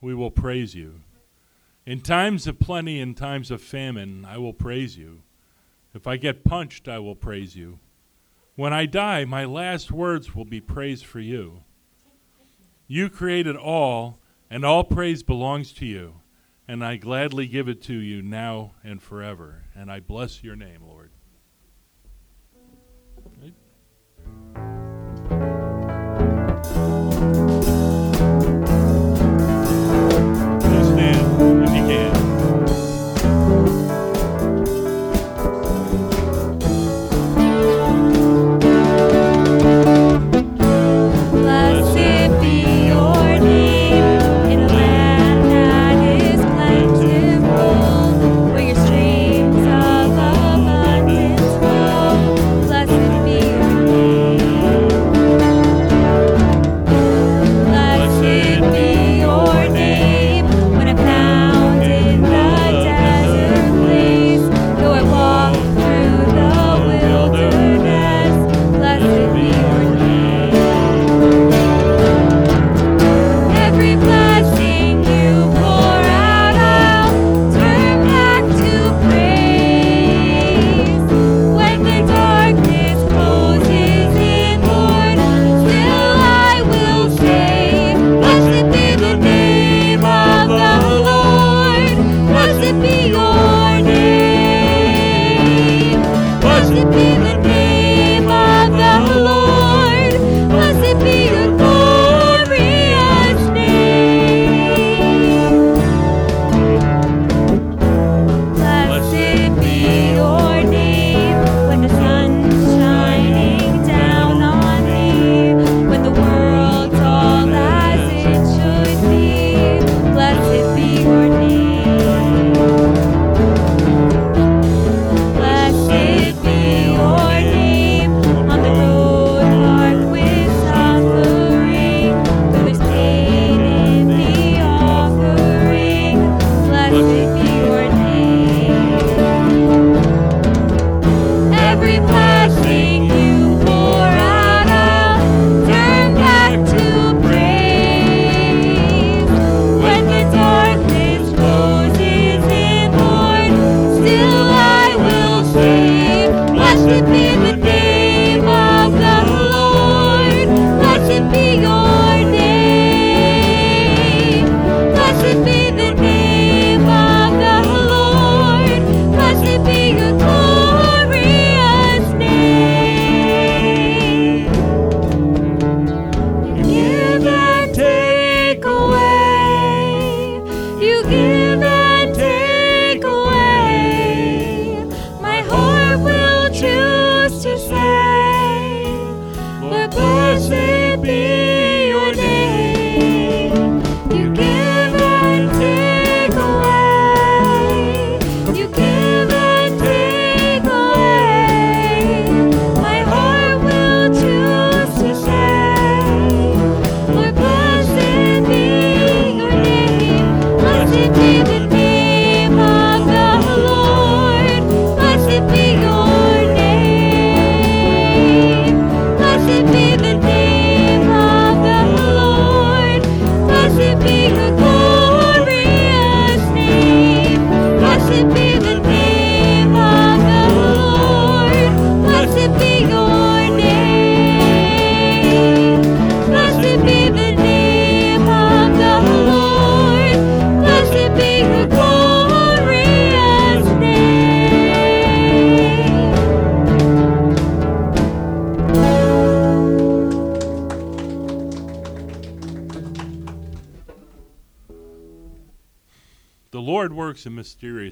we will praise you. In times of plenty and times of famine, I will praise you. If I get punched, I will praise you. When I die, my last words will be praise for you. You created all, and all praise belongs to you, and I gladly give it to you now and forever. And I bless your name, Lord.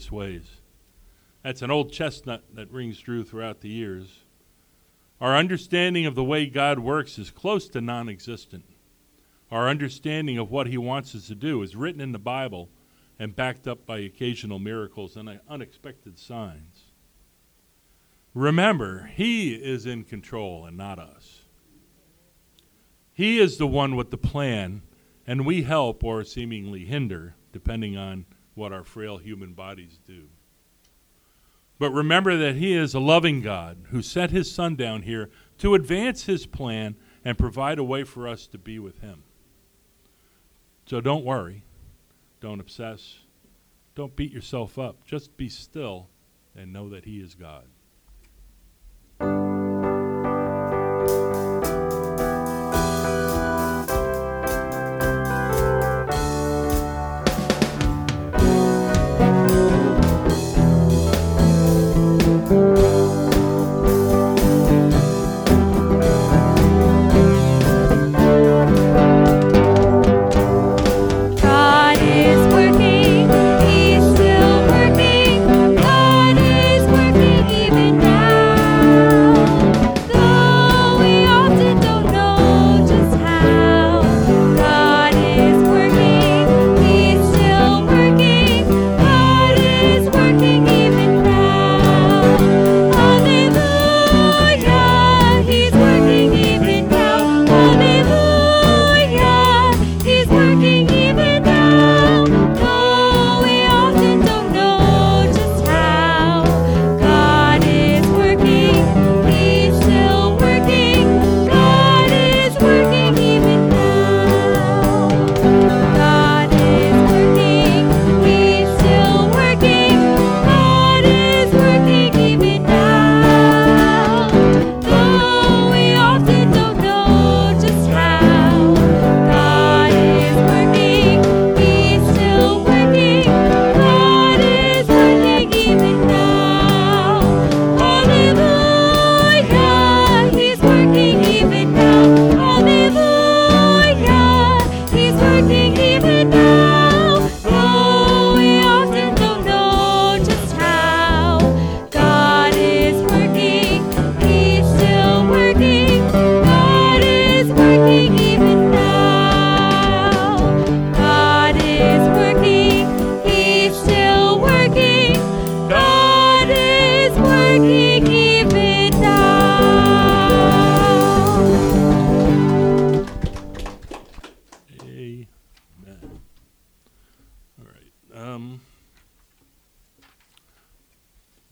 Mysterious ways. That's an old chestnut that rings true throughout the years. Our understanding of the way God works is close to non existent. Our understanding of what He wants us to do is written in the Bible and backed up by occasional miracles and uh, unexpected signs. Remember, He is in control and not us. He is the one with the plan, and we help or seemingly hinder, depending on what our frail human bodies do. But remember that He is a loving God who sent His Son down here to advance His plan and provide a way for us to be with Him. So don't worry. Don't obsess. Don't beat yourself up. Just be still and know that He is God. God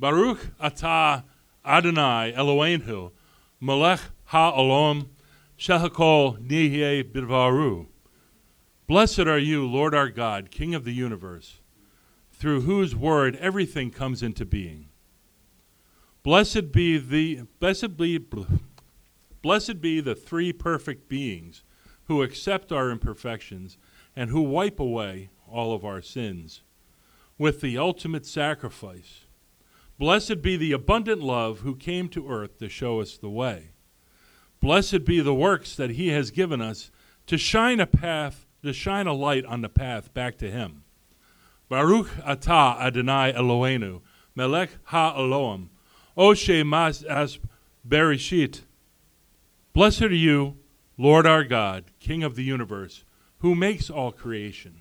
Baruch atah Adonai Eloheinu melech ha'olam shehakol nihye bidvaru. Blessed are you, Lord our God, King of the universe, through whose word everything comes into being. Blessed be the blessed be blessed be the three perfect beings who accept our imperfections and who wipe away all of our sins with the ultimate sacrifice. Blessed be the abundant love who came to earth to show us the way. Blessed be the works that he has given us to shine a path, to shine a light on the path back to him. Baruch atah Adonai Eloheinu, melech ha'olam, oshe mas as bereshit. Blessed are you, Lord our God, King of the universe, who makes all creation.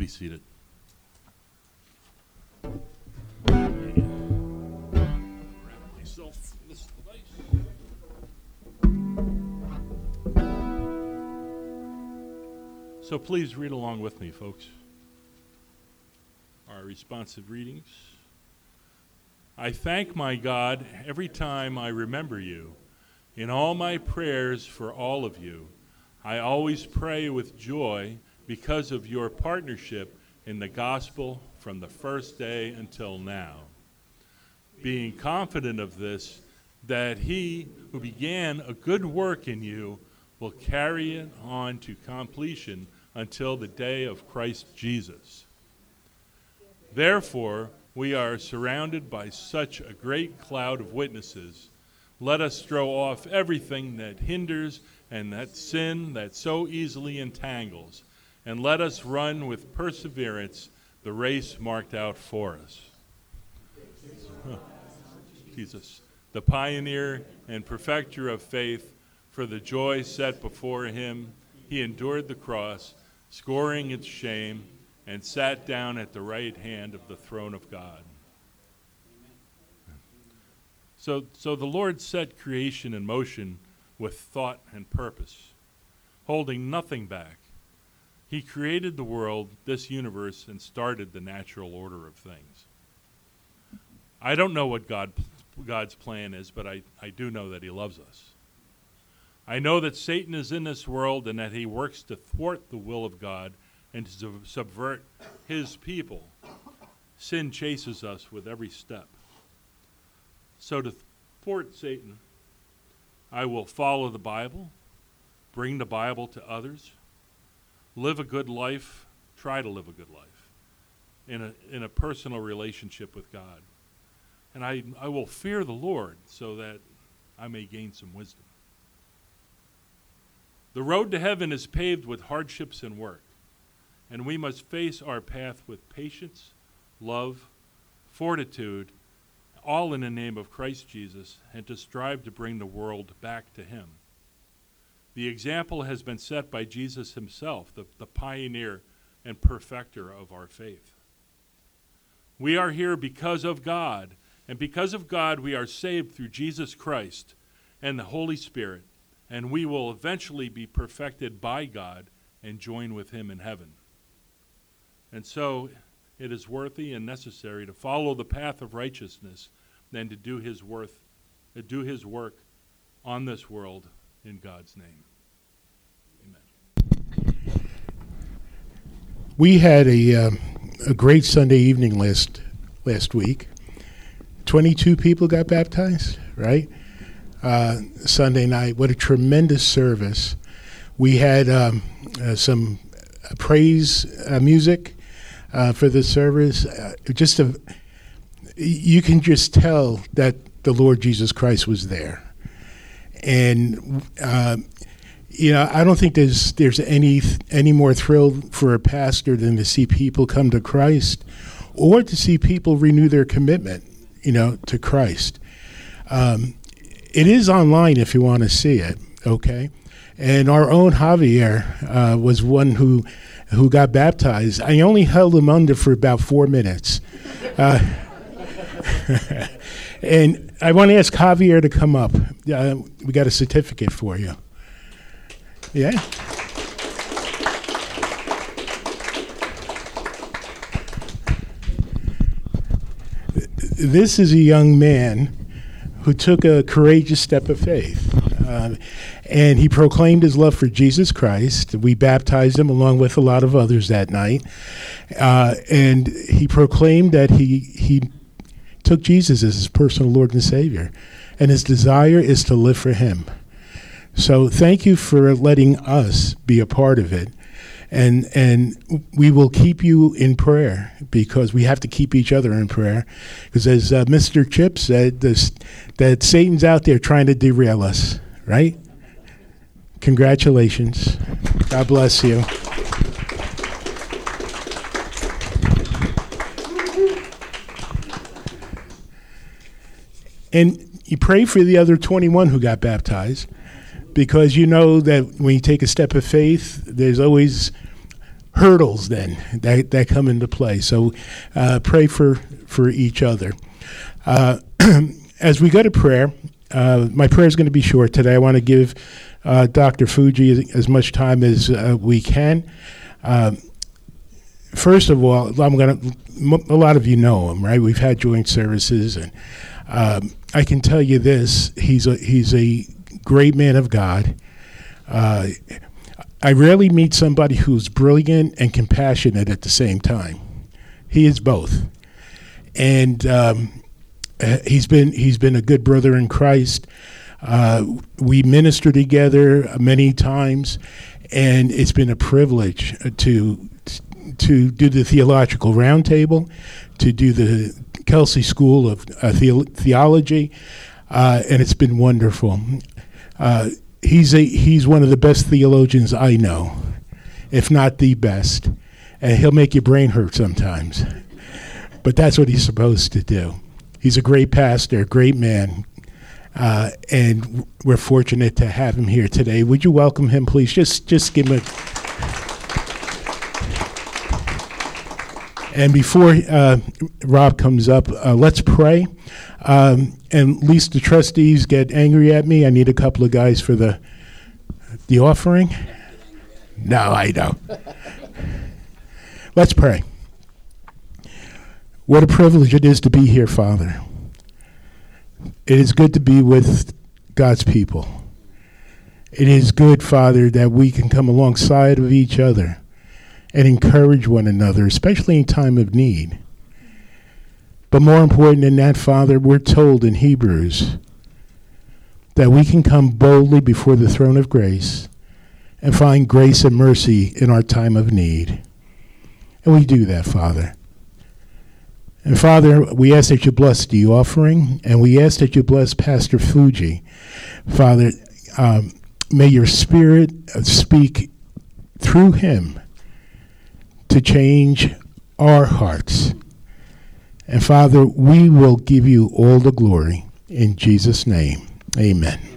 Be seated? So please read along with me, folks. Our responsive readings. I thank my God every time I remember you. In all my prayers for all of you, I always pray with joy because of your partnership in the gospel from the first day until now. Being confident of this, that he who began a good work in you will carry it on to completion until the day of Christ Jesus. Therefore, we are surrounded by such a great cloud of witnesses. Let us throw off everything that hinders and that sin that so easily entangles and let us run with perseverance the race marked out for us. Jesus, the pioneer and perfecter of faith, for the joy set before him, he endured the cross, scoring its shame, and sat down at the right hand of the throne of God. So, so the Lord set creation in motion with thought and purpose, holding nothing back he created the world, this universe, and started the natural order of things. I don't know what God, God's plan is, but I, I do know that He loves us. I know that Satan is in this world and that he works to thwart the will of God and to subvert His people. Sin chases us with every step. So, to thwart Satan, I will follow the Bible, bring the Bible to others live a good life, try to live a good life in a, in a personal relationship with God. And I, I will fear the Lord so that I may gain some wisdom. The road to heaven is paved with hardships and work, and we must face our path with patience, love, fortitude, all in the name of Christ Jesus, and to strive to bring the world back to Him. The example has been set by Jesus himself, the, the pioneer and perfecter of our faith. We are here because of God, and because of God, we are saved through Jesus Christ and the Holy Spirit, and we will eventually be perfected by God and join with Him in heaven. And so it is worthy and necessary to follow the path of righteousness than to do His worth, to do His work on this world in God's name. Amen. We had a, uh, a great Sunday evening last, last week. 22 people got baptized, right? Uh, Sunday night. What a tremendous service. We had um, uh, some praise uh, music uh, for the service. Uh, just a, you can just tell that the Lord Jesus Christ was there and uh, you know, I don't think there's there's any any more thrill for a pastor than to see people come to Christ, or to see people renew their commitment, you know, to Christ. Um, it is online if you want to see it. Okay, and our own Javier uh, was one who who got baptized. I only held him under for about four minutes. Uh, and I want to ask Javier to come up. Uh, we got a certificate for you. Yeah. This is a young man who took a courageous step of faith. Uh, and he proclaimed his love for Jesus Christ. We baptized him along with a lot of others that night. Uh, and he proclaimed that he, he took Jesus as his personal Lord and Savior. And his desire is to live for him. So thank you for letting us be a part of it. And and we will keep you in prayer because we have to keep each other in prayer. Because as uh, Mr. Chip said, this, that Satan's out there trying to derail us, right? Congratulations. God bless you. And you pray for the other 21 who got baptized because you know that when you take a step of faith, there's always hurdles then that, that come into play. So uh, pray for, for each other. Uh, as we go to prayer, uh, my prayer is going to be short today. I want to give uh, Dr. Fuji as much time as uh, we can. Um, first of all, I'm going to. A lot of you know him, right? We've had joint services, and um, I can tell you this: he's a he's a great man of God. Uh, I rarely meet somebody who's brilliant and compassionate at the same time. He is both, and um, he's been he's been a good brother in Christ. Uh, we minister together many times, and it's been a privilege to to do the theological roundtable, to do the Kelsey School of uh, the- Theology, uh, and it's been wonderful. Uh, he's a he's one of the best theologians I know, if not the best, and he'll make your brain hurt sometimes, but that's what he's supposed to do. He's a great pastor, great man, uh, and we're fortunate to have him here today. Would you welcome him, please? Just just give him a. And before uh, Rob comes up, uh, let's pray. Um, and least the trustees get angry at me. I need a couple of guys for the the offering. No, I don't. let's pray. What a privilege it is to be here, Father. It is good to be with God's people. It is good, Father, that we can come alongside of each other and encourage one another, especially in time of need. But more important than that, Father, we're told in Hebrews that we can come boldly before the throne of grace and find grace and mercy in our time of need. And we do that, Father. And Father, we ask that you bless the offering, and we ask that you bless Pastor Fuji. Father, um, may your spirit speak through him to change our hearts. And Father, we will give you all the glory in Jesus' name. Amen.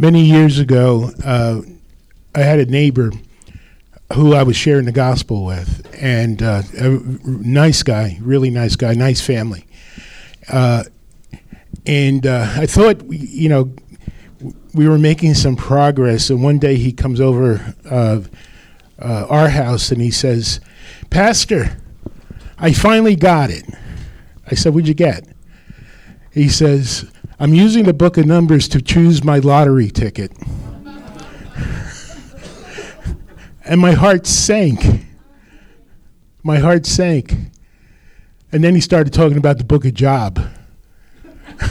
Many years ago, uh, I had a neighbor who I was sharing the gospel with, and uh, a nice guy, really nice guy, nice family. Uh, and uh, I thought, you know, we were making some progress, and one day he comes over uh, uh, our house and he says, Pastor, I finally got it. I said, What'd you get? He says, I'm using the book of Numbers to choose my lottery ticket. and my heart sank. My heart sank. And then he started talking about the book of Job.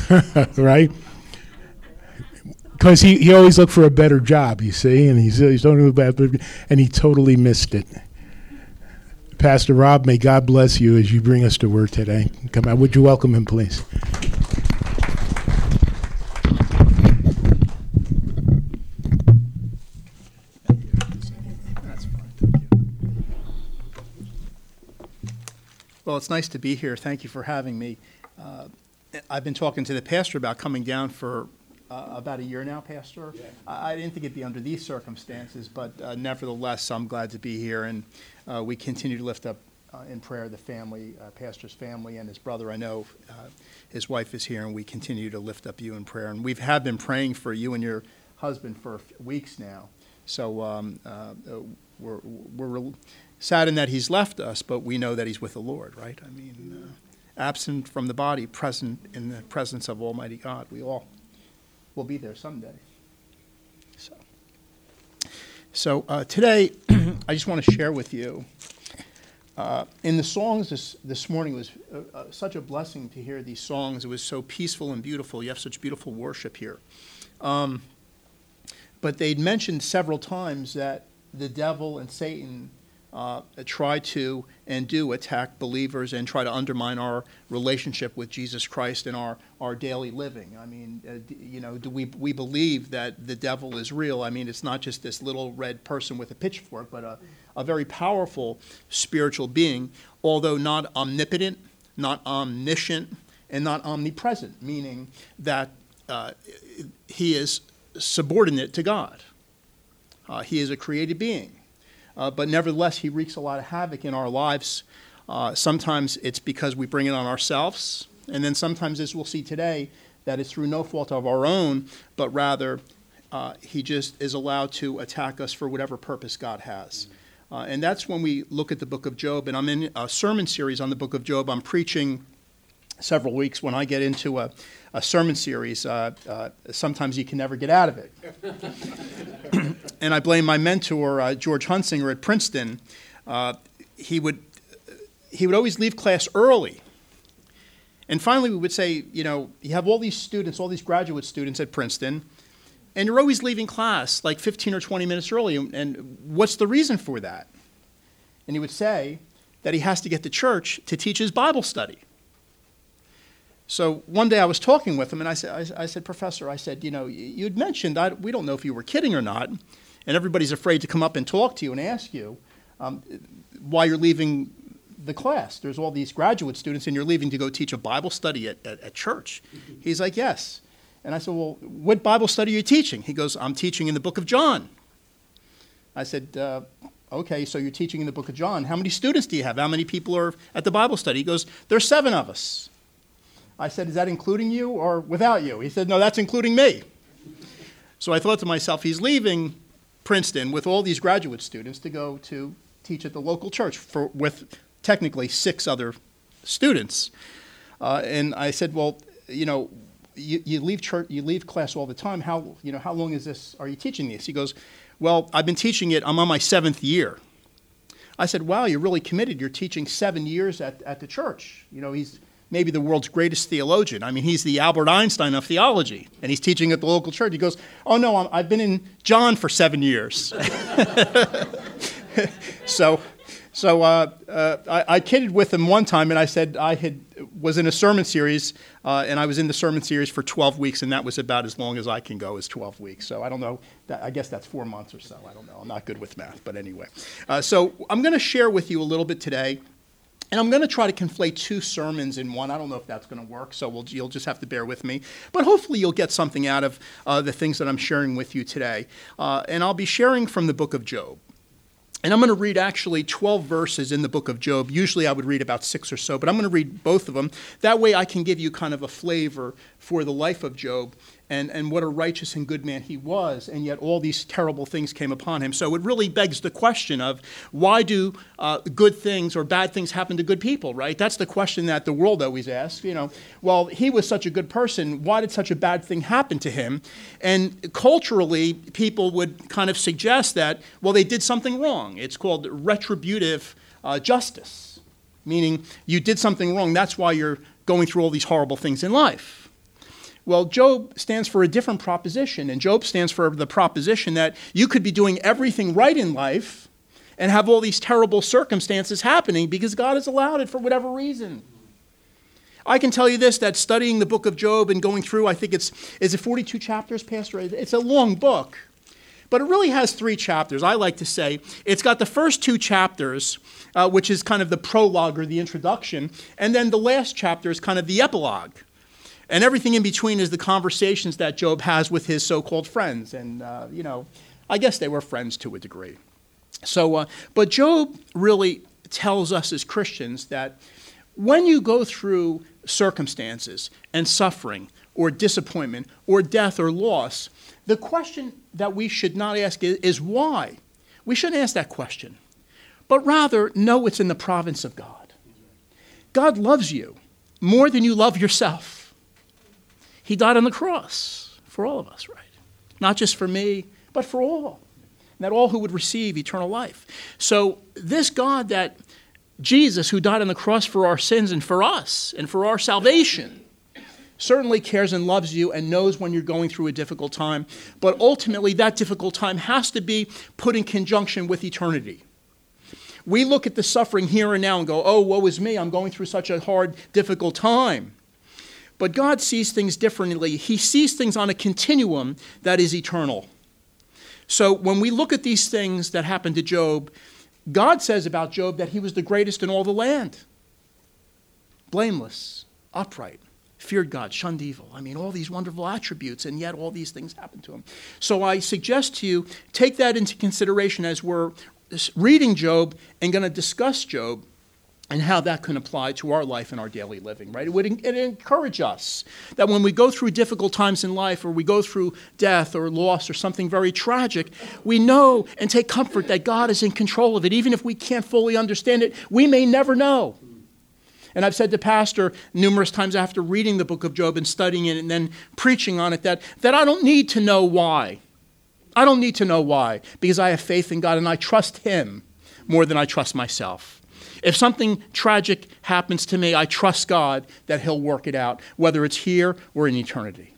right? Because he, he always looked for a better job, you see, and he's, he's talking about, and he totally missed it. Pastor Rob, may God bless you as you bring us to work today. Come on, would you welcome him, please? Well, it's nice to be here. Thank you for having me. Uh, I've been talking to the pastor about coming down for uh, about a year now, Pastor. I I didn't think it'd be under these circumstances, but uh, nevertheless, I'm glad to be here. And uh, we continue to lift up uh, in prayer the family, uh, Pastor's family, and his brother. I know uh, his wife is here, and we continue to lift up you in prayer. And we have been praying for you and your husband for weeks now. So um, uh, uh, we're, we're saddened that he's left us, but we know that he's with the Lord, right? I mean, uh, absent from the body, present in the presence of Almighty God. We all will be there someday. So, so uh, today, I just want to share with you Uh, in the songs this, this morning, was uh, uh, such a blessing to hear these songs. It was so peaceful and beautiful. You have such beautiful worship here. Um, but they'd mentioned several times that the devil and Satan uh, try to and do attack believers and try to undermine our relationship with Jesus Christ in our, our daily living. I mean, uh, d- you know, do we, we believe that the devil is real? I mean, it's not just this little red person with a pitchfork, but a, a very powerful spiritual being, although not omnipotent, not omniscient, and not omnipresent, meaning that uh, he is subordinate to God. Uh, he is a created being. Uh, but nevertheless, he wreaks a lot of havoc in our lives. Uh, sometimes it's because we bring it on ourselves, and then sometimes, as we'll see today, that it's through no fault of our own, but rather uh, he just is allowed to attack us for whatever purpose God has. Uh, and that's when we look at the book of Job, and I'm in a sermon series on the book of Job. I'm preaching several weeks when I get into a, a sermon series. Uh, uh, sometimes you can never get out of it. and I blame my mentor, uh, George Hunsinger at Princeton. Uh, he, would, he would always leave class early. And finally, we would say, you know, you have all these students, all these graduate students at Princeton, and you're always leaving class like 15 or 20 minutes early. And what's the reason for that? And he would say that he has to get to church to teach his Bible study. So one day I was talking with him, and I said, I, I said, Professor, I said, you know, you'd mentioned, I, we don't know if you were kidding or not, and everybody's afraid to come up and talk to you and ask you um, why you're leaving the class. There's all these graduate students, and you're leaving to go teach a Bible study at, at, at church. He's like, yes. And I said, well, what Bible study are you teaching? He goes, I'm teaching in the book of John. I said, uh, okay, so you're teaching in the book of John. How many students do you have? How many people are at the Bible study? He goes, there's seven of us. I said, Is that including you or without you? He said, No, that's including me. So I thought to myself, He's leaving Princeton with all these graduate students to go to teach at the local church for, with technically six other students. Uh, and I said, Well, you know, you, you, leave church, you leave class all the time. How, you know, how long is this, are you teaching this? He goes, Well, I've been teaching it, I'm on my seventh year. I said, Wow, you're really committed. You're teaching seven years at, at the church. You know, he's maybe the world's greatest theologian. I mean, he's the Albert Einstein of theology, and he's teaching at the local church. He goes, Oh, no, i have been in John for seven years. so, so uh, uh, I, I, kidded with him one time, and I said I had was in a sermon series, uh, and I was in the sermon series for 12 weeks, and that was about as long as I can go, is 12 weeks. So I don't know. That, I guess that's four months or so. I don't know. I'm not good with math, but anyway. Uh, so I'm going to share with you a little bit today and I'm going to try to conflate two sermons in one. I don't know if that's going to work, so we'll, you'll just have to bear with me. But hopefully, you'll get something out of uh, the things that I'm sharing with you today. Uh, and I'll be sharing from the book of Job. And I'm going to read actually 12 verses in the book of Job. Usually I would read about six or so, but I'm going to read both of them. That way I can give you kind of a flavor for the life of Job and, and what a righteous and good man he was, and yet all these terrible things came upon him. So it really begs the question of why do uh, good things or bad things happen to good people, right? That's the question that the world always asks. You know, well, he was such a good person. Why did such a bad thing happen to him? And culturally, people would kind of suggest that, well, they did something wrong. It's called retributive uh, justice, meaning you did something wrong. That's why you're going through all these horrible things in life. Well, Job stands for a different proposition, and Job stands for the proposition that you could be doing everything right in life and have all these terrible circumstances happening because God has allowed it for whatever reason. I can tell you this that studying the book of Job and going through, I think it's, is it 42 chapters, Pastor? It's a long book. But it really has three chapters. I like to say it's got the first two chapters, uh, which is kind of the prologue or the introduction, and then the last chapter is kind of the epilogue. And everything in between is the conversations that Job has with his so called friends. And, uh, you know, I guess they were friends to a degree. So, uh, but Job really tells us as Christians that when you go through circumstances and suffering or disappointment or death or loss, the question that we should not ask is, is why? We shouldn't ask that question, but rather know it's in the province of God. God loves you more than you love yourself. He died on the cross for all of us, right? Not just for me, but for all. And that all who would receive eternal life. So, this God that Jesus, who died on the cross for our sins and for us and for our salvation, certainly cares and loves you and knows when you're going through a difficult time. But ultimately, that difficult time has to be put in conjunction with eternity. We look at the suffering here and now and go, oh, woe is me, I'm going through such a hard, difficult time. But God sees things differently. He sees things on a continuum that is eternal. So when we look at these things that happened to Job, God says about Job that he was the greatest in all the land. Blameless, upright, feared God, shunned evil. I mean, all these wonderful attributes, and yet all these things happened to him. So I suggest to you take that into consideration as we're reading Job and going to discuss Job and how that can apply to our life and our daily living, right? It would it encourage us that when we go through difficult times in life or we go through death or loss or something very tragic, we know and take comfort that God is in control of it. Even if we can't fully understand it, we may never know. And I've said to Pastor numerous times after reading the book of Job and studying it and then preaching on it that, that I don't need to know why. I don't need to know why because I have faith in God and I trust Him more than I trust myself. If something tragic happens to me, I trust God that He'll work it out, whether it's here or in eternity.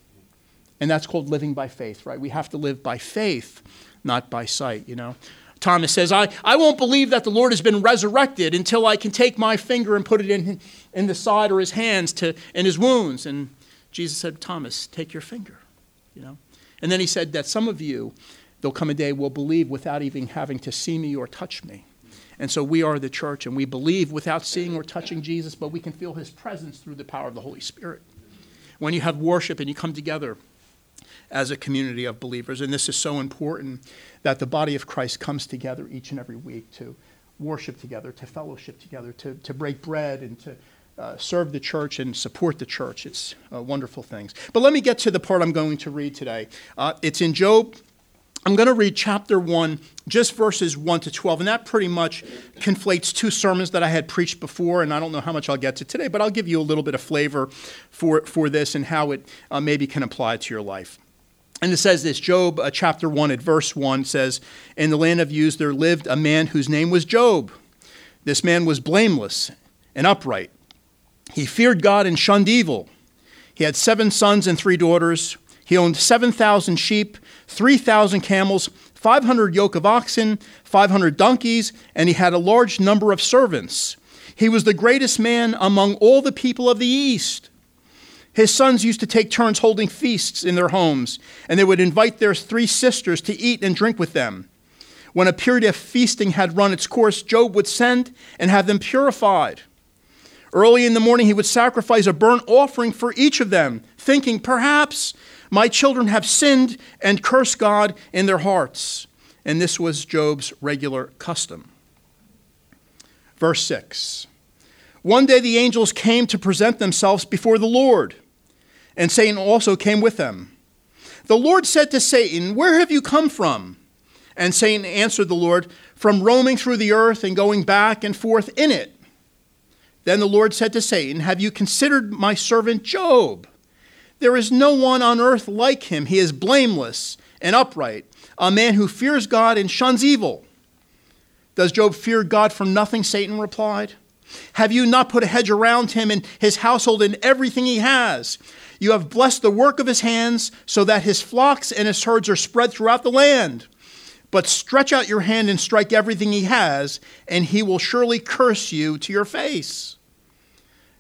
And that's called living by faith, right? We have to live by faith, not by sight, you know. Thomas says, I, I won't believe that the Lord has been resurrected until I can take my finger and put it in, in the side or his hands to, in his wounds. And Jesus said, Thomas, take your finger, you know. And then he said that some of you, there'll come a day, will believe without even having to see me or touch me. And so we are the church, and we believe without seeing or touching Jesus, but we can feel his presence through the power of the Holy Spirit. When you have worship and you come together as a community of believers, and this is so important that the body of Christ comes together each and every week to worship together, to fellowship together, to, to break bread, and to uh, serve the church and support the church. It's uh, wonderful things. But let me get to the part I'm going to read today. Uh, it's in Job I'm going to read chapter 1, just verses 1 to 12, and that pretty much conflates two sermons that I had preached before, and I don't know how much I'll get to today, but I'll give you a little bit of flavor for, for this and how it uh, maybe can apply to your life. And it says this Job uh, chapter 1 at verse 1 says, In the land of Uz there lived a man whose name was Job. This man was blameless and upright. He feared God and shunned evil. He had seven sons and three daughters. He owned 7,000 sheep 3,000 camels, 500 yoke of oxen, 500 donkeys, and he had a large number of servants. He was the greatest man among all the people of the East. His sons used to take turns holding feasts in their homes, and they would invite their three sisters to eat and drink with them. When a period of feasting had run its course, Job would send and have them purified. Early in the morning, he would sacrifice a burnt offering for each of them, thinking, Perhaps my children have sinned and cursed God in their hearts. And this was Job's regular custom. Verse 6 One day the angels came to present themselves before the Lord, and Satan also came with them. The Lord said to Satan, Where have you come from? And Satan answered the Lord, From roaming through the earth and going back and forth in it. Then the Lord said to Satan, Have you considered my servant Job? There is no one on earth like him. He is blameless and upright, a man who fears God and shuns evil. Does Job fear God for nothing? Satan replied. Have you not put a hedge around him and his household and everything he has? You have blessed the work of his hands so that his flocks and his herds are spread throughout the land. But stretch out your hand and strike everything he has, and he will surely curse you to your face.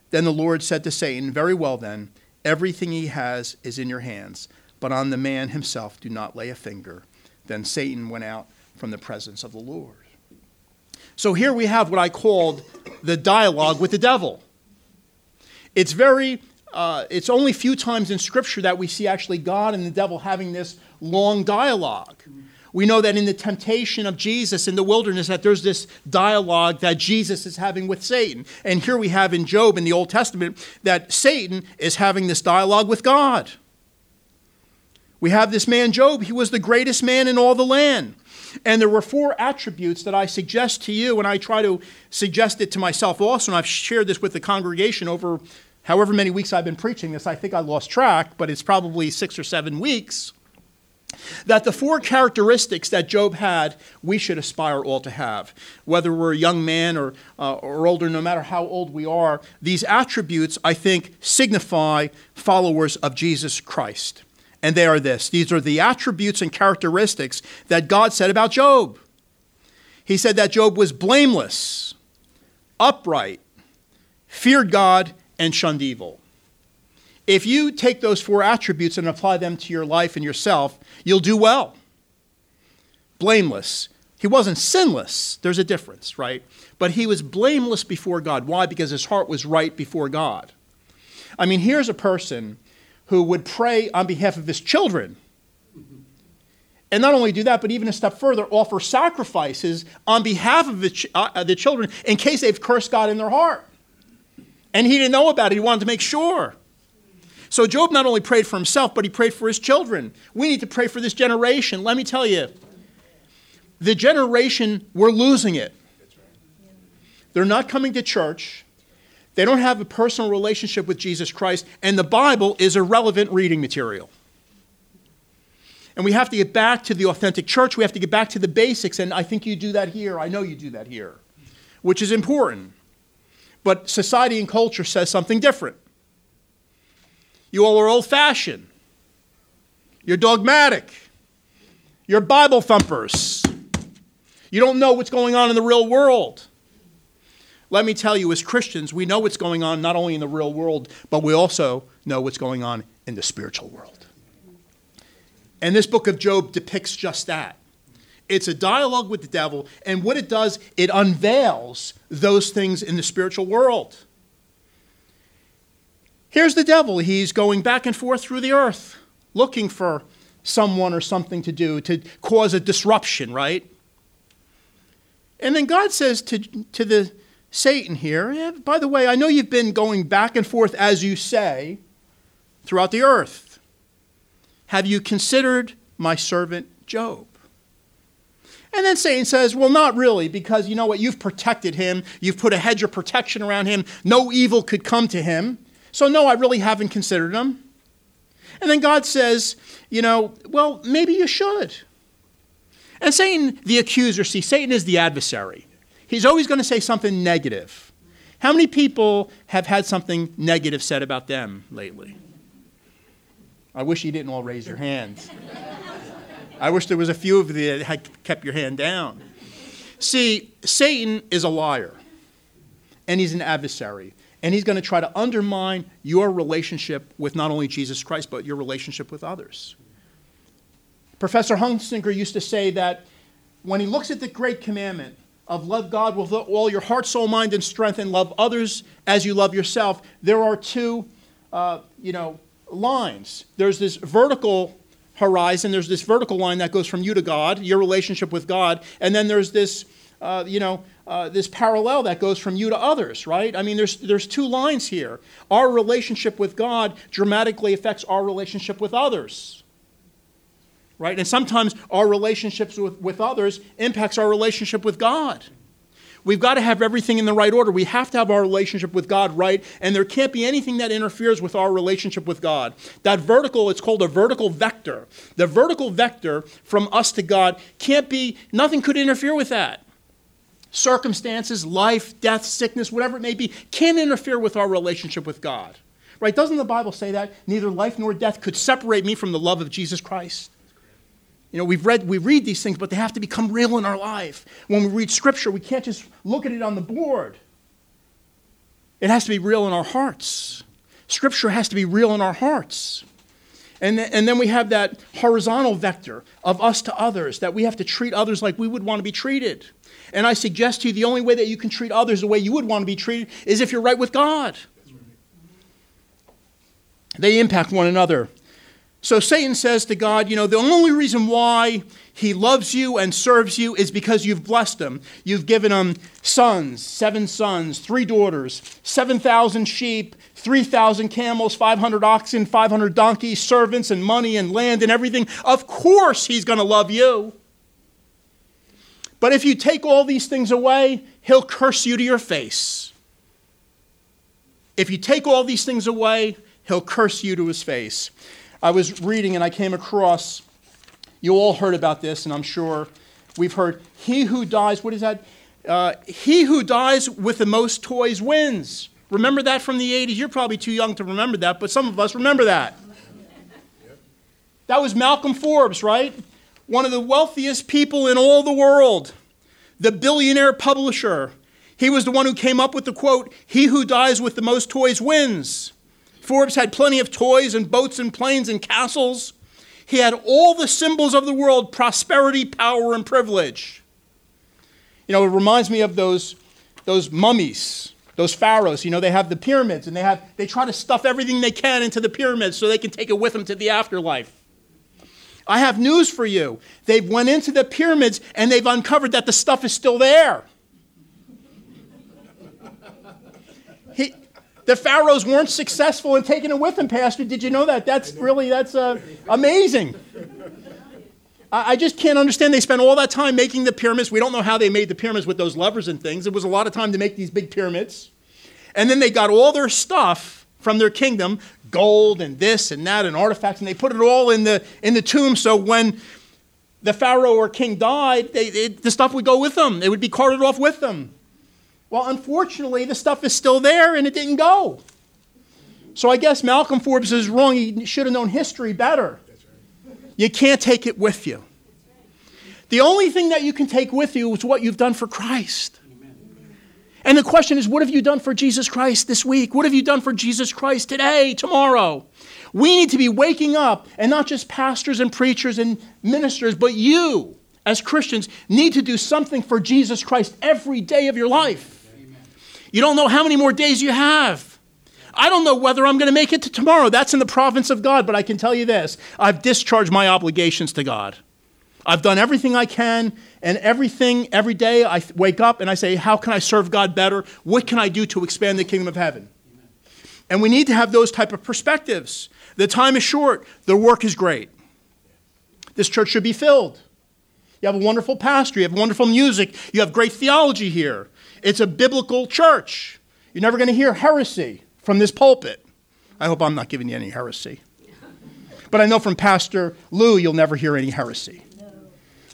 Then the Lord said to Satan, Very well, then. Everything he has is in your hands, but on the man himself do not lay a finger. Then Satan went out from the presence of the Lord. So here we have what I called the dialogue with the devil. It's very, uh, it's only few times in Scripture that we see actually God and the devil having this long dialogue. We know that in the temptation of Jesus in the wilderness that there's this dialogue that Jesus is having with Satan. And here we have in Job in the Old Testament that Satan is having this dialogue with God. We have this man Job, he was the greatest man in all the land. And there were four attributes that I suggest to you, and I try to suggest it to myself also, and I've shared this with the congregation over however many weeks I've been preaching this. I think I lost track, but it's probably six or seven weeks that the four characteristics that Job had, we should aspire all to have. Whether we're a young man or, uh, or older, no matter how old we are, these attributes, I think, signify followers of Jesus Christ. And they are this these are the attributes and characteristics that God said about Job. He said that Job was blameless, upright, feared God, and shunned evil. If you take those four attributes and apply them to your life and yourself, you'll do well. Blameless. He wasn't sinless. There's a difference, right? But he was blameless before God. Why? Because his heart was right before God. I mean, here's a person who would pray on behalf of his children. And not only do that, but even a step further, offer sacrifices on behalf of the, ch- uh, the children in case they've cursed God in their heart. And he didn't know about it. He wanted to make sure. So Job not only prayed for himself, but he prayed for his children. We need to pray for this generation. Let me tell you, the generation, we're losing it. They're not coming to church. They don't have a personal relationship with Jesus Christ, and the Bible is irrelevant reading material. And we have to get back to the authentic church. We have to get back to the basics, and I think you do that here. I know you do that here, which is important. But society and culture says something different. You all are old fashioned. You're dogmatic. You're Bible thumpers. You don't know what's going on in the real world. Let me tell you, as Christians, we know what's going on not only in the real world, but we also know what's going on in the spiritual world. And this book of Job depicts just that. It's a dialogue with the devil, and what it does, it unveils those things in the spiritual world. Here's the devil. He's going back and forth through the earth looking for someone or something to do to cause a disruption, right? And then God says to, to the Satan here, yeah, by the way, I know you've been going back and forth, as you say, throughout the earth. Have you considered my servant Job? And then Satan says, Well, not really, because you know what? You've protected him. You've put a hedge of protection around him. No evil could come to him. So, no, I really haven't considered them. And then God says, You know, well, maybe you should. And Satan, the accuser, see, Satan is the adversary. He's always going to say something negative. How many people have had something negative said about them lately? I wish you didn't all raise your hands. I wish there was a few of you that had kept your hand down. See, Satan is a liar, and he's an adversary, and he's going to try to undermine your relationship with not only Jesus Christ, but your relationship with others. Professor Hunsinger used to say that when he looks at the great commandment of love God with all your heart, soul, mind, and strength, and love others as you love yourself, there are two, uh, you know, lines. There's this vertical horizon. There's this vertical line that goes from you to God, your relationship with God, and then there's this, uh, you know, uh, this parallel that goes from you to others, right? I mean, there's there's two lines here. Our relationship with God dramatically affects our relationship with others, right? And sometimes our relationships with, with others impacts our relationship with God. We've got to have everything in the right order. We have to have our relationship with God right, and there can't be anything that interferes with our relationship with God. That vertical, it's called a vertical vector. The vertical vector from us to God can't be, nothing could interfere with that. Circumstances, life, death, sickness, whatever it may be, can't interfere with our relationship with God. Right? Doesn't the Bible say that? Neither life nor death could separate me from the love of Jesus Christ. You know, we've read, we read these things, but they have to become real in our life. When we read Scripture, we can't just look at it on the board. It has to be real in our hearts. Scripture has to be real in our hearts. And, th- and then we have that horizontal vector of us to others, that we have to treat others like we would want to be treated. And I suggest to you the only way that you can treat others the way you would want to be treated is if you're right with God. They impact one another. So Satan says to God, You know, the only reason why he loves you and serves you is because you've blessed him. You've given him sons, seven sons, three daughters, 7,000 sheep, 3,000 camels, 500 oxen, 500 donkeys, servants, and money and land and everything. Of course, he's going to love you. But if you take all these things away, he'll curse you to your face. If you take all these things away, he'll curse you to his face. I was reading and I came across You all heard about this, and I'm sure we've heard he who dies, what is that? Uh, he who dies with the most toys wins. Remember that from the 80s? You're probably too young to remember that, but some of us remember that. That was Malcolm Forbes, right? One of the wealthiest people in all the world, the billionaire publisher. He was the one who came up with the quote, He who dies with the most toys wins. Forbes had plenty of toys and boats and planes and castles. He had all the symbols of the world prosperity, power, and privilege. You know, it reminds me of those, those mummies, those pharaohs. You know, they have the pyramids and they, have, they try to stuff everything they can into the pyramids so they can take it with them to the afterlife. I have news for you. They've went into the pyramids and they've uncovered that the stuff is still there. He, the pharaohs weren't successful in taking it with them, Pastor. Did you know that? That's really that's uh, amazing. I, I just can't understand. They spent all that time making the pyramids. We don't know how they made the pyramids with those levers and things. It was a lot of time to make these big pyramids, and then they got all their stuff from their kingdom, gold and this and that and artifacts, and they put it all in the in the tomb. So when the pharaoh or king died, they, they, the stuff would go with them. It would be carted off with them. Well, unfortunately, the stuff is still there and it didn't go. So I guess Malcolm Forbes is wrong. He should have known history better. You can't take it with you. The only thing that you can take with you is what you've done for Christ. And the question is, what have you done for Jesus Christ this week? What have you done for Jesus Christ today, tomorrow? We need to be waking up, and not just pastors and preachers and ministers, but you, as Christians, need to do something for Jesus Christ every day of your life. You don't know how many more days you have. I don't know whether I'm going to make it to tomorrow. That's in the province of God, but I can tell you this I've discharged my obligations to God. I've done everything I can, and everything, every day I wake up and I say, How can I serve God better? What can I do to expand the kingdom of heaven? And we need to have those type of perspectives. The time is short, the work is great. This church should be filled. You have a wonderful pastor, you have wonderful music, you have great theology here. It's a biblical church. You're never going to hear heresy from this pulpit. I hope I'm not giving you any heresy. But I know from Pastor Lou, you'll never hear any heresy.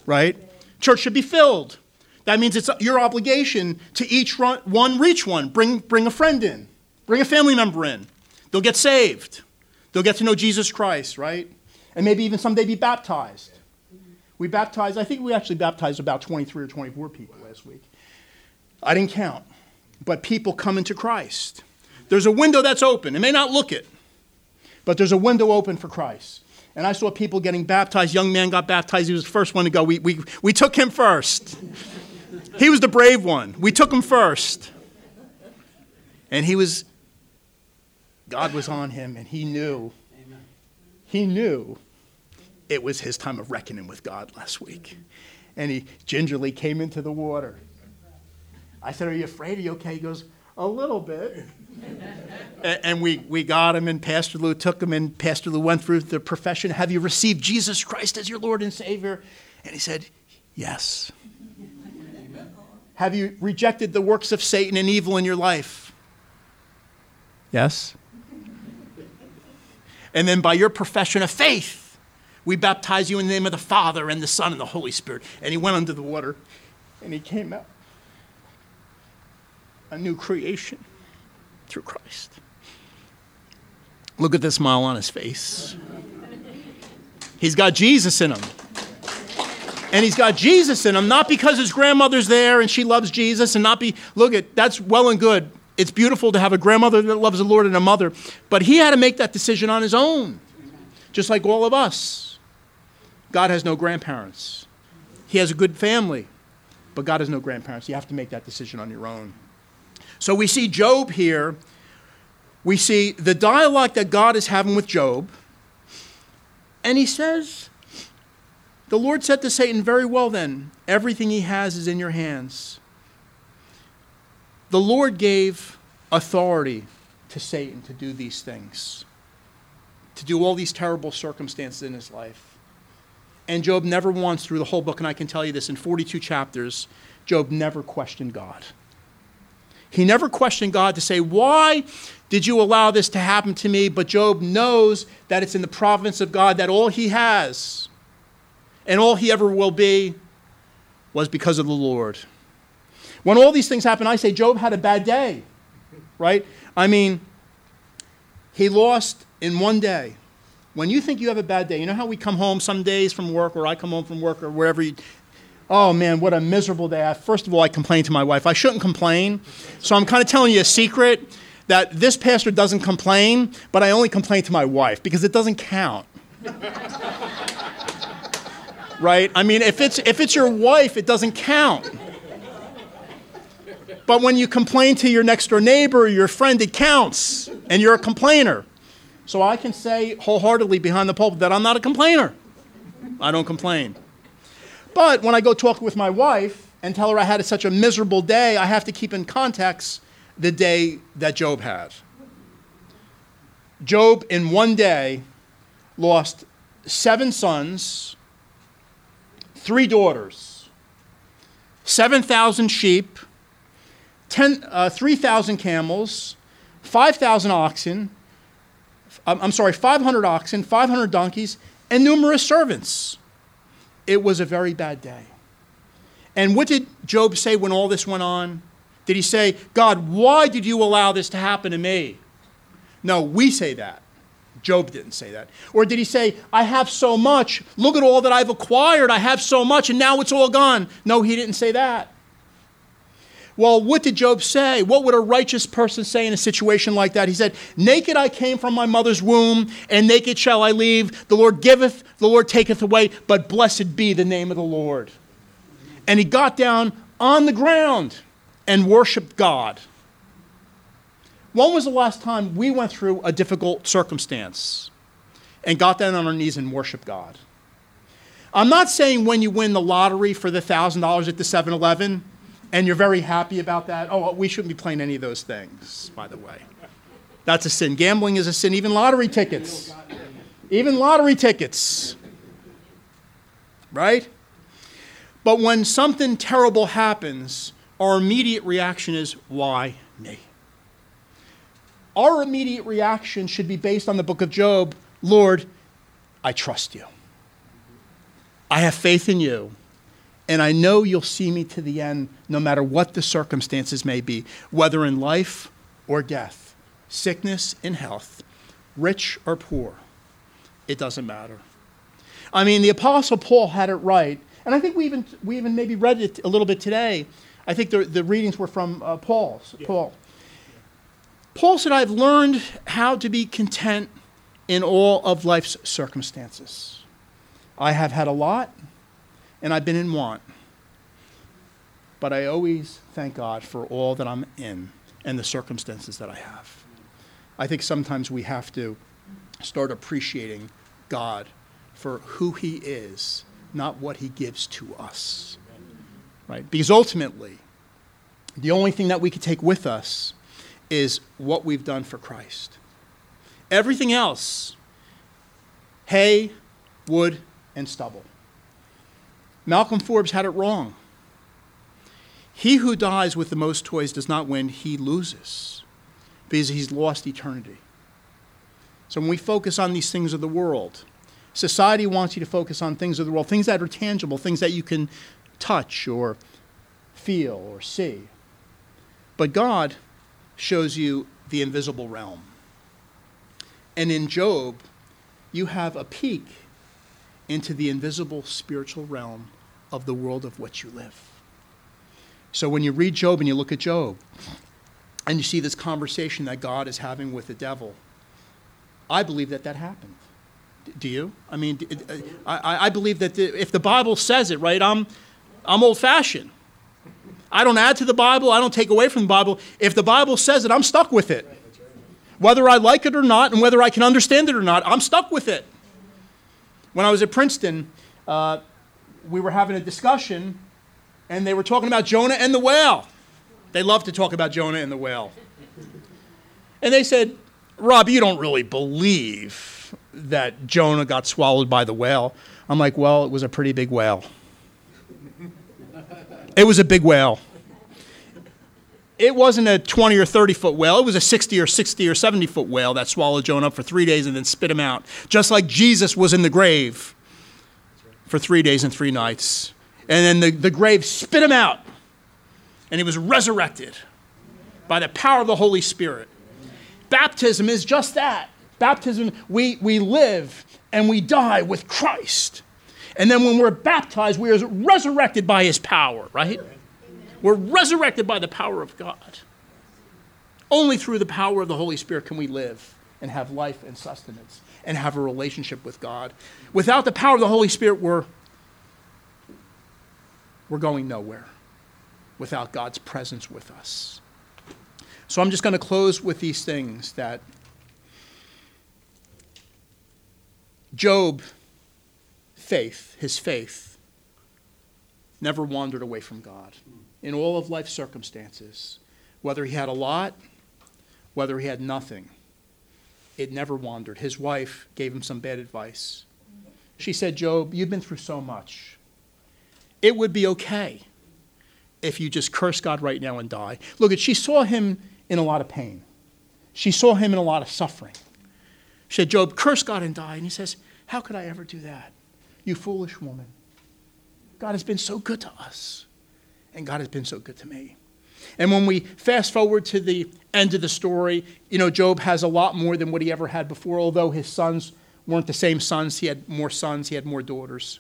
Right? Church should be filled. That means it's your obligation to each one reach one. Bring, bring a friend in, bring a family member in. They'll get saved, they'll get to know Jesus Christ, right? And maybe even someday be baptized. We baptized, I think we actually baptized about 23 or 24 people last week. I didn't count, but people come into Christ. There's a window that's open. It may not look it, but there's a window open for Christ. And I saw people getting baptized. Young man got baptized. He was the first one to go. We, we, we took him first. He was the brave one. We took him first. And he was, God was on him, and he knew. He knew it was his time of reckoning with God last week. And he gingerly came into the water. I said, Are you afraid? Are you okay? He goes, A little bit. and we, we got him, and Pastor Lou took him, and Pastor Lou went through the profession Have you received Jesus Christ as your Lord and Savior? And he said, Yes. Have you rejected the works of Satan and evil in your life? Yes. And then by your profession of faith, we baptize you in the name of the Father and the Son and the Holy Spirit. And he went under the water and he came out a new creation through Christ. Look at the smile on his face. He's got Jesus in him. And he's got Jesus in him, not because his grandmother's there and she loves Jesus, and not be, look at, that's well and good. It's beautiful to have a grandmother that loves the Lord and a mother, but he had to make that decision on his own, just like all of us. God has no grandparents. He has a good family, but God has no grandparents. You have to make that decision on your own. So we see Job here. We see the dialogue that God is having with Job. And he says, The Lord said to Satan, Very well then, everything he has is in your hands. The Lord gave authority to Satan to do these things, to do all these terrible circumstances in his life. And Job never once, through the whole book, and I can tell you this in 42 chapters, Job never questioned God. He never questioned God to say, Why did you allow this to happen to me? But Job knows that it's in the providence of God that all he has, and all he ever will be was because of the Lord. When all these things happen, I say Job had a bad day, right? I mean, he lost in one day. When you think you have a bad day, you know how we come home some days from work, or I come home from work, or wherever you, oh man, what a miserable day. First of all, I complain to my wife. I shouldn't complain. So I'm kind of telling you a secret that this pastor doesn't complain, but I only complain to my wife because it doesn't count. right? I mean, if it's, if it's your wife, it doesn't count. But when you complain to your next door neighbor or your friend, it counts, and you're a complainer. So I can say wholeheartedly behind the pulpit that I'm not a complainer. I don't complain. But when I go talk with my wife and tell her I had such a miserable day, I have to keep in context the day that Job had. Job, in one day, lost seven sons, three daughters, 7,000 sheep, 10, uh, 3,000 camels, 5,000 oxen, I'm, I'm sorry, 500 oxen, 500 donkeys, and numerous servants. It was a very bad day. And what did Job say when all this went on? Did he say, God, why did you allow this to happen to me? No, we say that. Job didn't say that. Or did he say, I have so much. Look at all that I've acquired. I have so much, and now it's all gone. No, he didn't say that. Well, what did Job say? What would a righteous person say in a situation like that? He said, Naked I came from my mother's womb, and naked shall I leave. The Lord giveth, the Lord taketh away, but blessed be the name of the Lord. And he got down on the ground and worshiped God. When was the last time we went through a difficult circumstance and got down on our knees and worshiped God? I'm not saying when you win the lottery for the $1,000 at the 7 Eleven and you're very happy about that. Oh, we shouldn't be playing any of those things, by the way. That's a sin. Gambling is a sin, even lottery tickets. Even lottery tickets. Right? But when something terrible happens, our immediate reaction is, why me? Our immediate reaction should be based on the book of Job Lord, I trust you. I have faith in you. And I know you'll see me to the end no matter what the circumstances may be, whether in life or death, sickness and health, rich or poor. It doesn't matter. I mean, the Apostle Paul had it right. And I think we even, we even maybe read it a little bit today. I think the, the readings were from uh, Paul's, Paul. Paul said, I've learned how to be content in all of life's circumstances. I have had a lot, and I've been in want. But I always thank God for all that I'm in and the circumstances that I have. I think sometimes we have to start appreciating God for who He is, not what He gives to us. Right? Because ultimately, the only thing that we can take with us is what we've done for Christ. Everything else hay, wood, and stubble. Malcolm Forbes had it wrong. He who dies with the most toys does not win, he loses because he's lost eternity. So when we focus on these things of the world, society wants you to focus on things of the world, things that are tangible, things that you can touch or feel or see. But God shows you the invisible realm. And in Job, you have a peek into the invisible spiritual realm of the world of which you live. So when you read Job and you look at Job and you see this conversation that God is having with the devil, I believe that that happened. Do you? I mean, uh, I, I believe that the, if the Bible says it, right, I'm, I'm old fashioned. I don't add to the Bible, I don't take away from the Bible. If the Bible says it, I'm stuck with it. Whether I like it or not, and whether I can understand it or not, I'm stuck with it. When I was at Princeton, uh, we were having a discussion, and they were talking about Jonah and the whale. They love to talk about Jonah and the whale. And they said, Rob, you don't really believe that Jonah got swallowed by the whale. I'm like, well, it was a pretty big whale. It was a big whale. It wasn't a 20 or 30 foot whale. It was a 60 or 60 or 70 foot whale that swallowed Jonah up for three days and then spit him out. Just like Jesus was in the grave for three days and three nights. And then the, the grave spit him out. And he was resurrected by the power of the Holy Spirit. Baptism is just that. Baptism, we, we live and we die with Christ. And then when we're baptized, we are resurrected by his power, right? We're resurrected by the power of God. Only through the power of the Holy Spirit can we live and have life and sustenance and have a relationship with God. Without the power of the Holy Spirit, we're, we're going nowhere without God's presence with us. So I'm just going to close with these things that Job, faith, his faith, never wandered away from God in all of life's circumstances. Whether he had a lot, whether he had nothing, it never wandered. His wife gave him some bad advice. She said, Job, you've been through so much. It would be okay if you just curse God right now and die. Look, at she saw him in a lot of pain. She saw him in a lot of suffering. She said, Job, curse God and die. And he says, How could I ever do that? You foolish woman. God has been so good to us, and God has been so good to me. And when we fast forward to the end of the story, you know, Job has a lot more than what he ever had before, although his sons weren't the same sons. He had more sons, he had more daughters.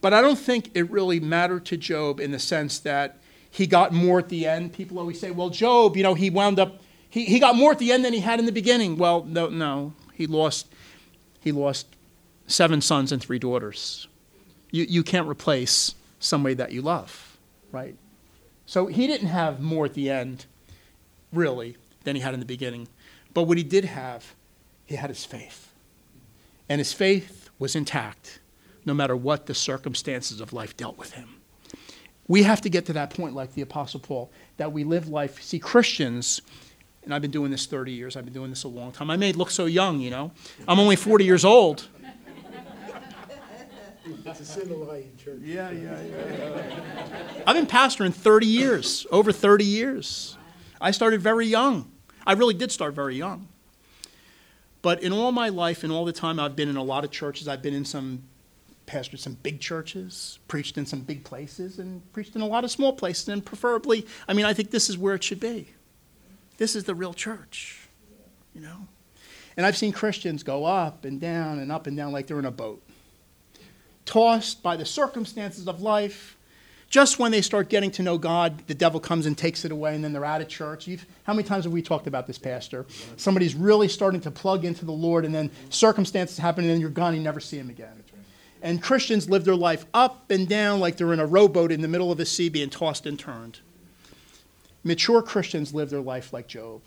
But I don't think it really mattered to Job in the sense that he got more at the end. People always say, well, Job, you know, he wound up, he, he got more at the end than he had in the beginning. Well, no, no. He lost, he lost seven sons and three daughters. You, you can't replace somebody that you love, right? So he didn't have more at the end, really, than he had in the beginning. But what he did have, he had his faith. And his faith was intact, no matter what the circumstances of life dealt with him. We have to get to that point, like the Apostle Paul, that we live life. See, Christians, and I've been doing this 30 years, I've been doing this a long time. I may look so young, you know. I'm only 40 years old. It's a sin to lie in church. Yeah, yeah, yeah. I've been pastoring 30 years, over 30 years. I started very young. I really did start very young. But in all my life and all the time I've been in a lot of churches, I've been in some, pastored some big churches, preached in some big places, and preached in a lot of small places, and preferably, I mean, I think this is where it should be. This is the real church, you know? And I've seen Christians go up and down and up and down like they're in a boat tossed by the circumstances of life. Just when they start getting to know God, the devil comes and takes it away, and then they're out of church. You've, how many times have we talked about this, Pastor? Somebody's really starting to plug into the Lord, and then circumstances happen, and then you're gone, you never see him again. And Christians live their life up and down like they're in a rowboat in the middle of the sea being tossed and turned. Mature Christians live their life like Job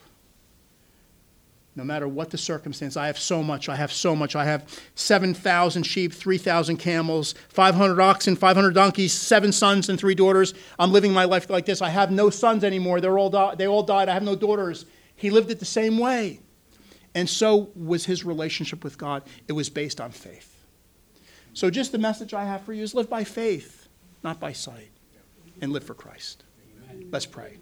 no matter what the circumstance. I have so much. I have so much. I have 7,000 sheep, 3,000 camels, 500 oxen, 500 donkeys, seven sons and three daughters. I'm living my life like this. I have no sons anymore. They're all di- they all died. I have no daughters. He lived it the same way. And so was his relationship with God. It was based on faith. So, just the message I have for you is live by faith, not by sight, and live for Christ. Let's pray.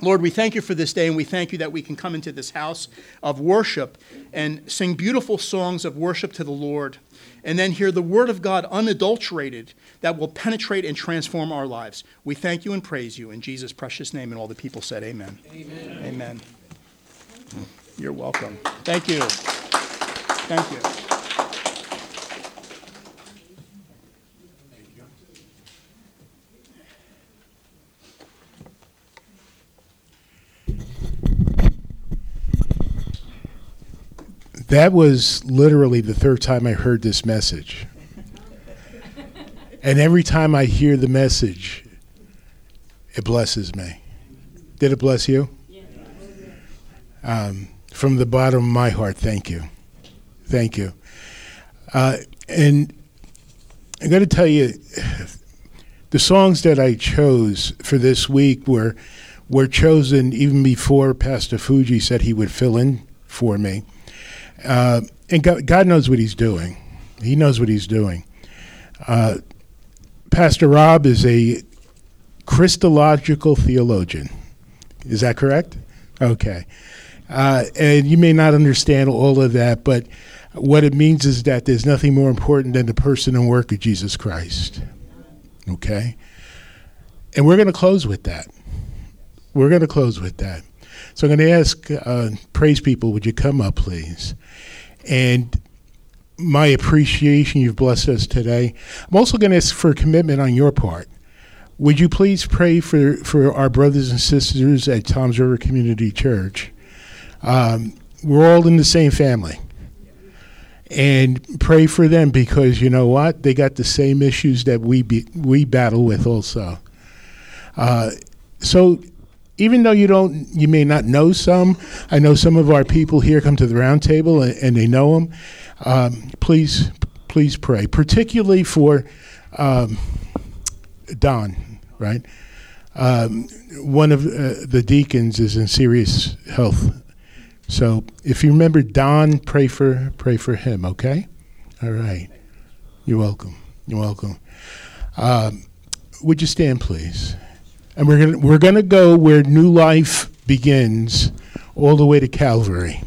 Lord, we thank you for this day, and we thank you that we can come into this house of worship and sing beautiful songs of worship to the Lord, and then hear the word of God unadulterated that will penetrate and transform our lives. We thank you and praise you in Jesus' precious name, and all the people said, Amen. Amen. Amen. You're welcome. Thank you. Thank you. That was literally the third time I heard this message. and every time I hear the message, it blesses me. Did it bless you? Um, from the bottom of my heart, thank you. Thank you. Uh, and I'm going to tell you the songs that I chose for this week were were chosen even before Pastor Fuji said he would fill in for me. Uh, and God, God, knows what He's doing. He knows what He's doing. Uh, Pastor Rob is a Christological theologian. Is that correct? Okay. Uh, and you may not understand all of that, but what it means is that there's nothing more important than the person and work of Jesus Christ. Okay? And we're going to close with that. We're going to close with that. So I'm going to ask uh, praise people, would you come up, please? And my appreciation, you've blessed us today. I'm also going to ask for a commitment on your part. Would you please pray for, for our brothers and sisters at Toms River Community Church? Um, we're all in the same family. And pray for them because you know what? They got the same issues that we be, we battle with also. Uh, so even though you don't, you may not know some. I know some of our people here come to the roundtable and, and they know them. Um, please, please pray, particularly for um, Don. Right, um, one of uh, the deacons is in serious health, so if you remember Don, pray for pray for him. Okay, all right. You're welcome. You're welcome. Um, would you stand, please? And we're gonna we're gonna go where new life begins, all the way to Calvary.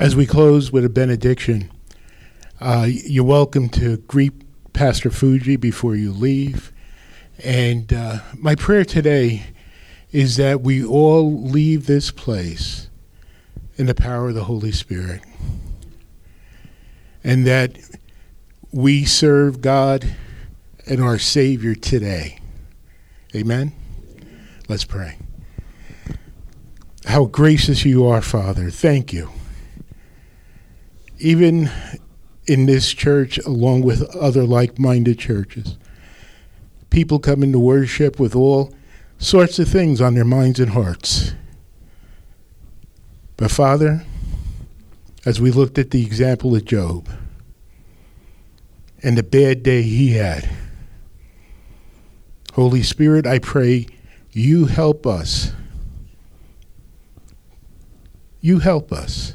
As we close with a benediction, uh, you're welcome to greet Pastor Fuji before you leave. And uh, my prayer today is that we all leave this place in the power of the Holy Spirit. And that we serve God and our Savior today. Amen? Let's pray. How gracious you are, Father. Thank you even in this church, along with other like minded churches, people come into worship with all sorts of things on their minds and hearts. But, Father, as we looked at the example of Job and the bad day he had, Holy Spirit, I pray you help us. You help us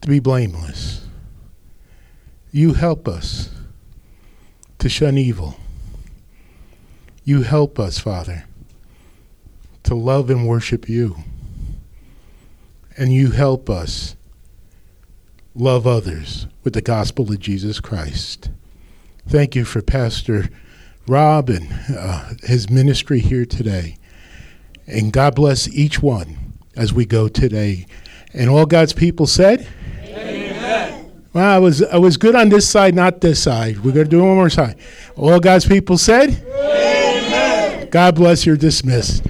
to be blameless. You help us to shun evil. You help us, Father, to love and worship you. And you help us love others with the gospel of Jesus Christ. Thank you for Pastor Rob and uh, his ministry here today. And God bless each one as we go today. And all God's people said, Amen. well, I was I was good on this side, not this side. We're going to do it one more time. All God's people said, Amen. God bless. You're dismissed.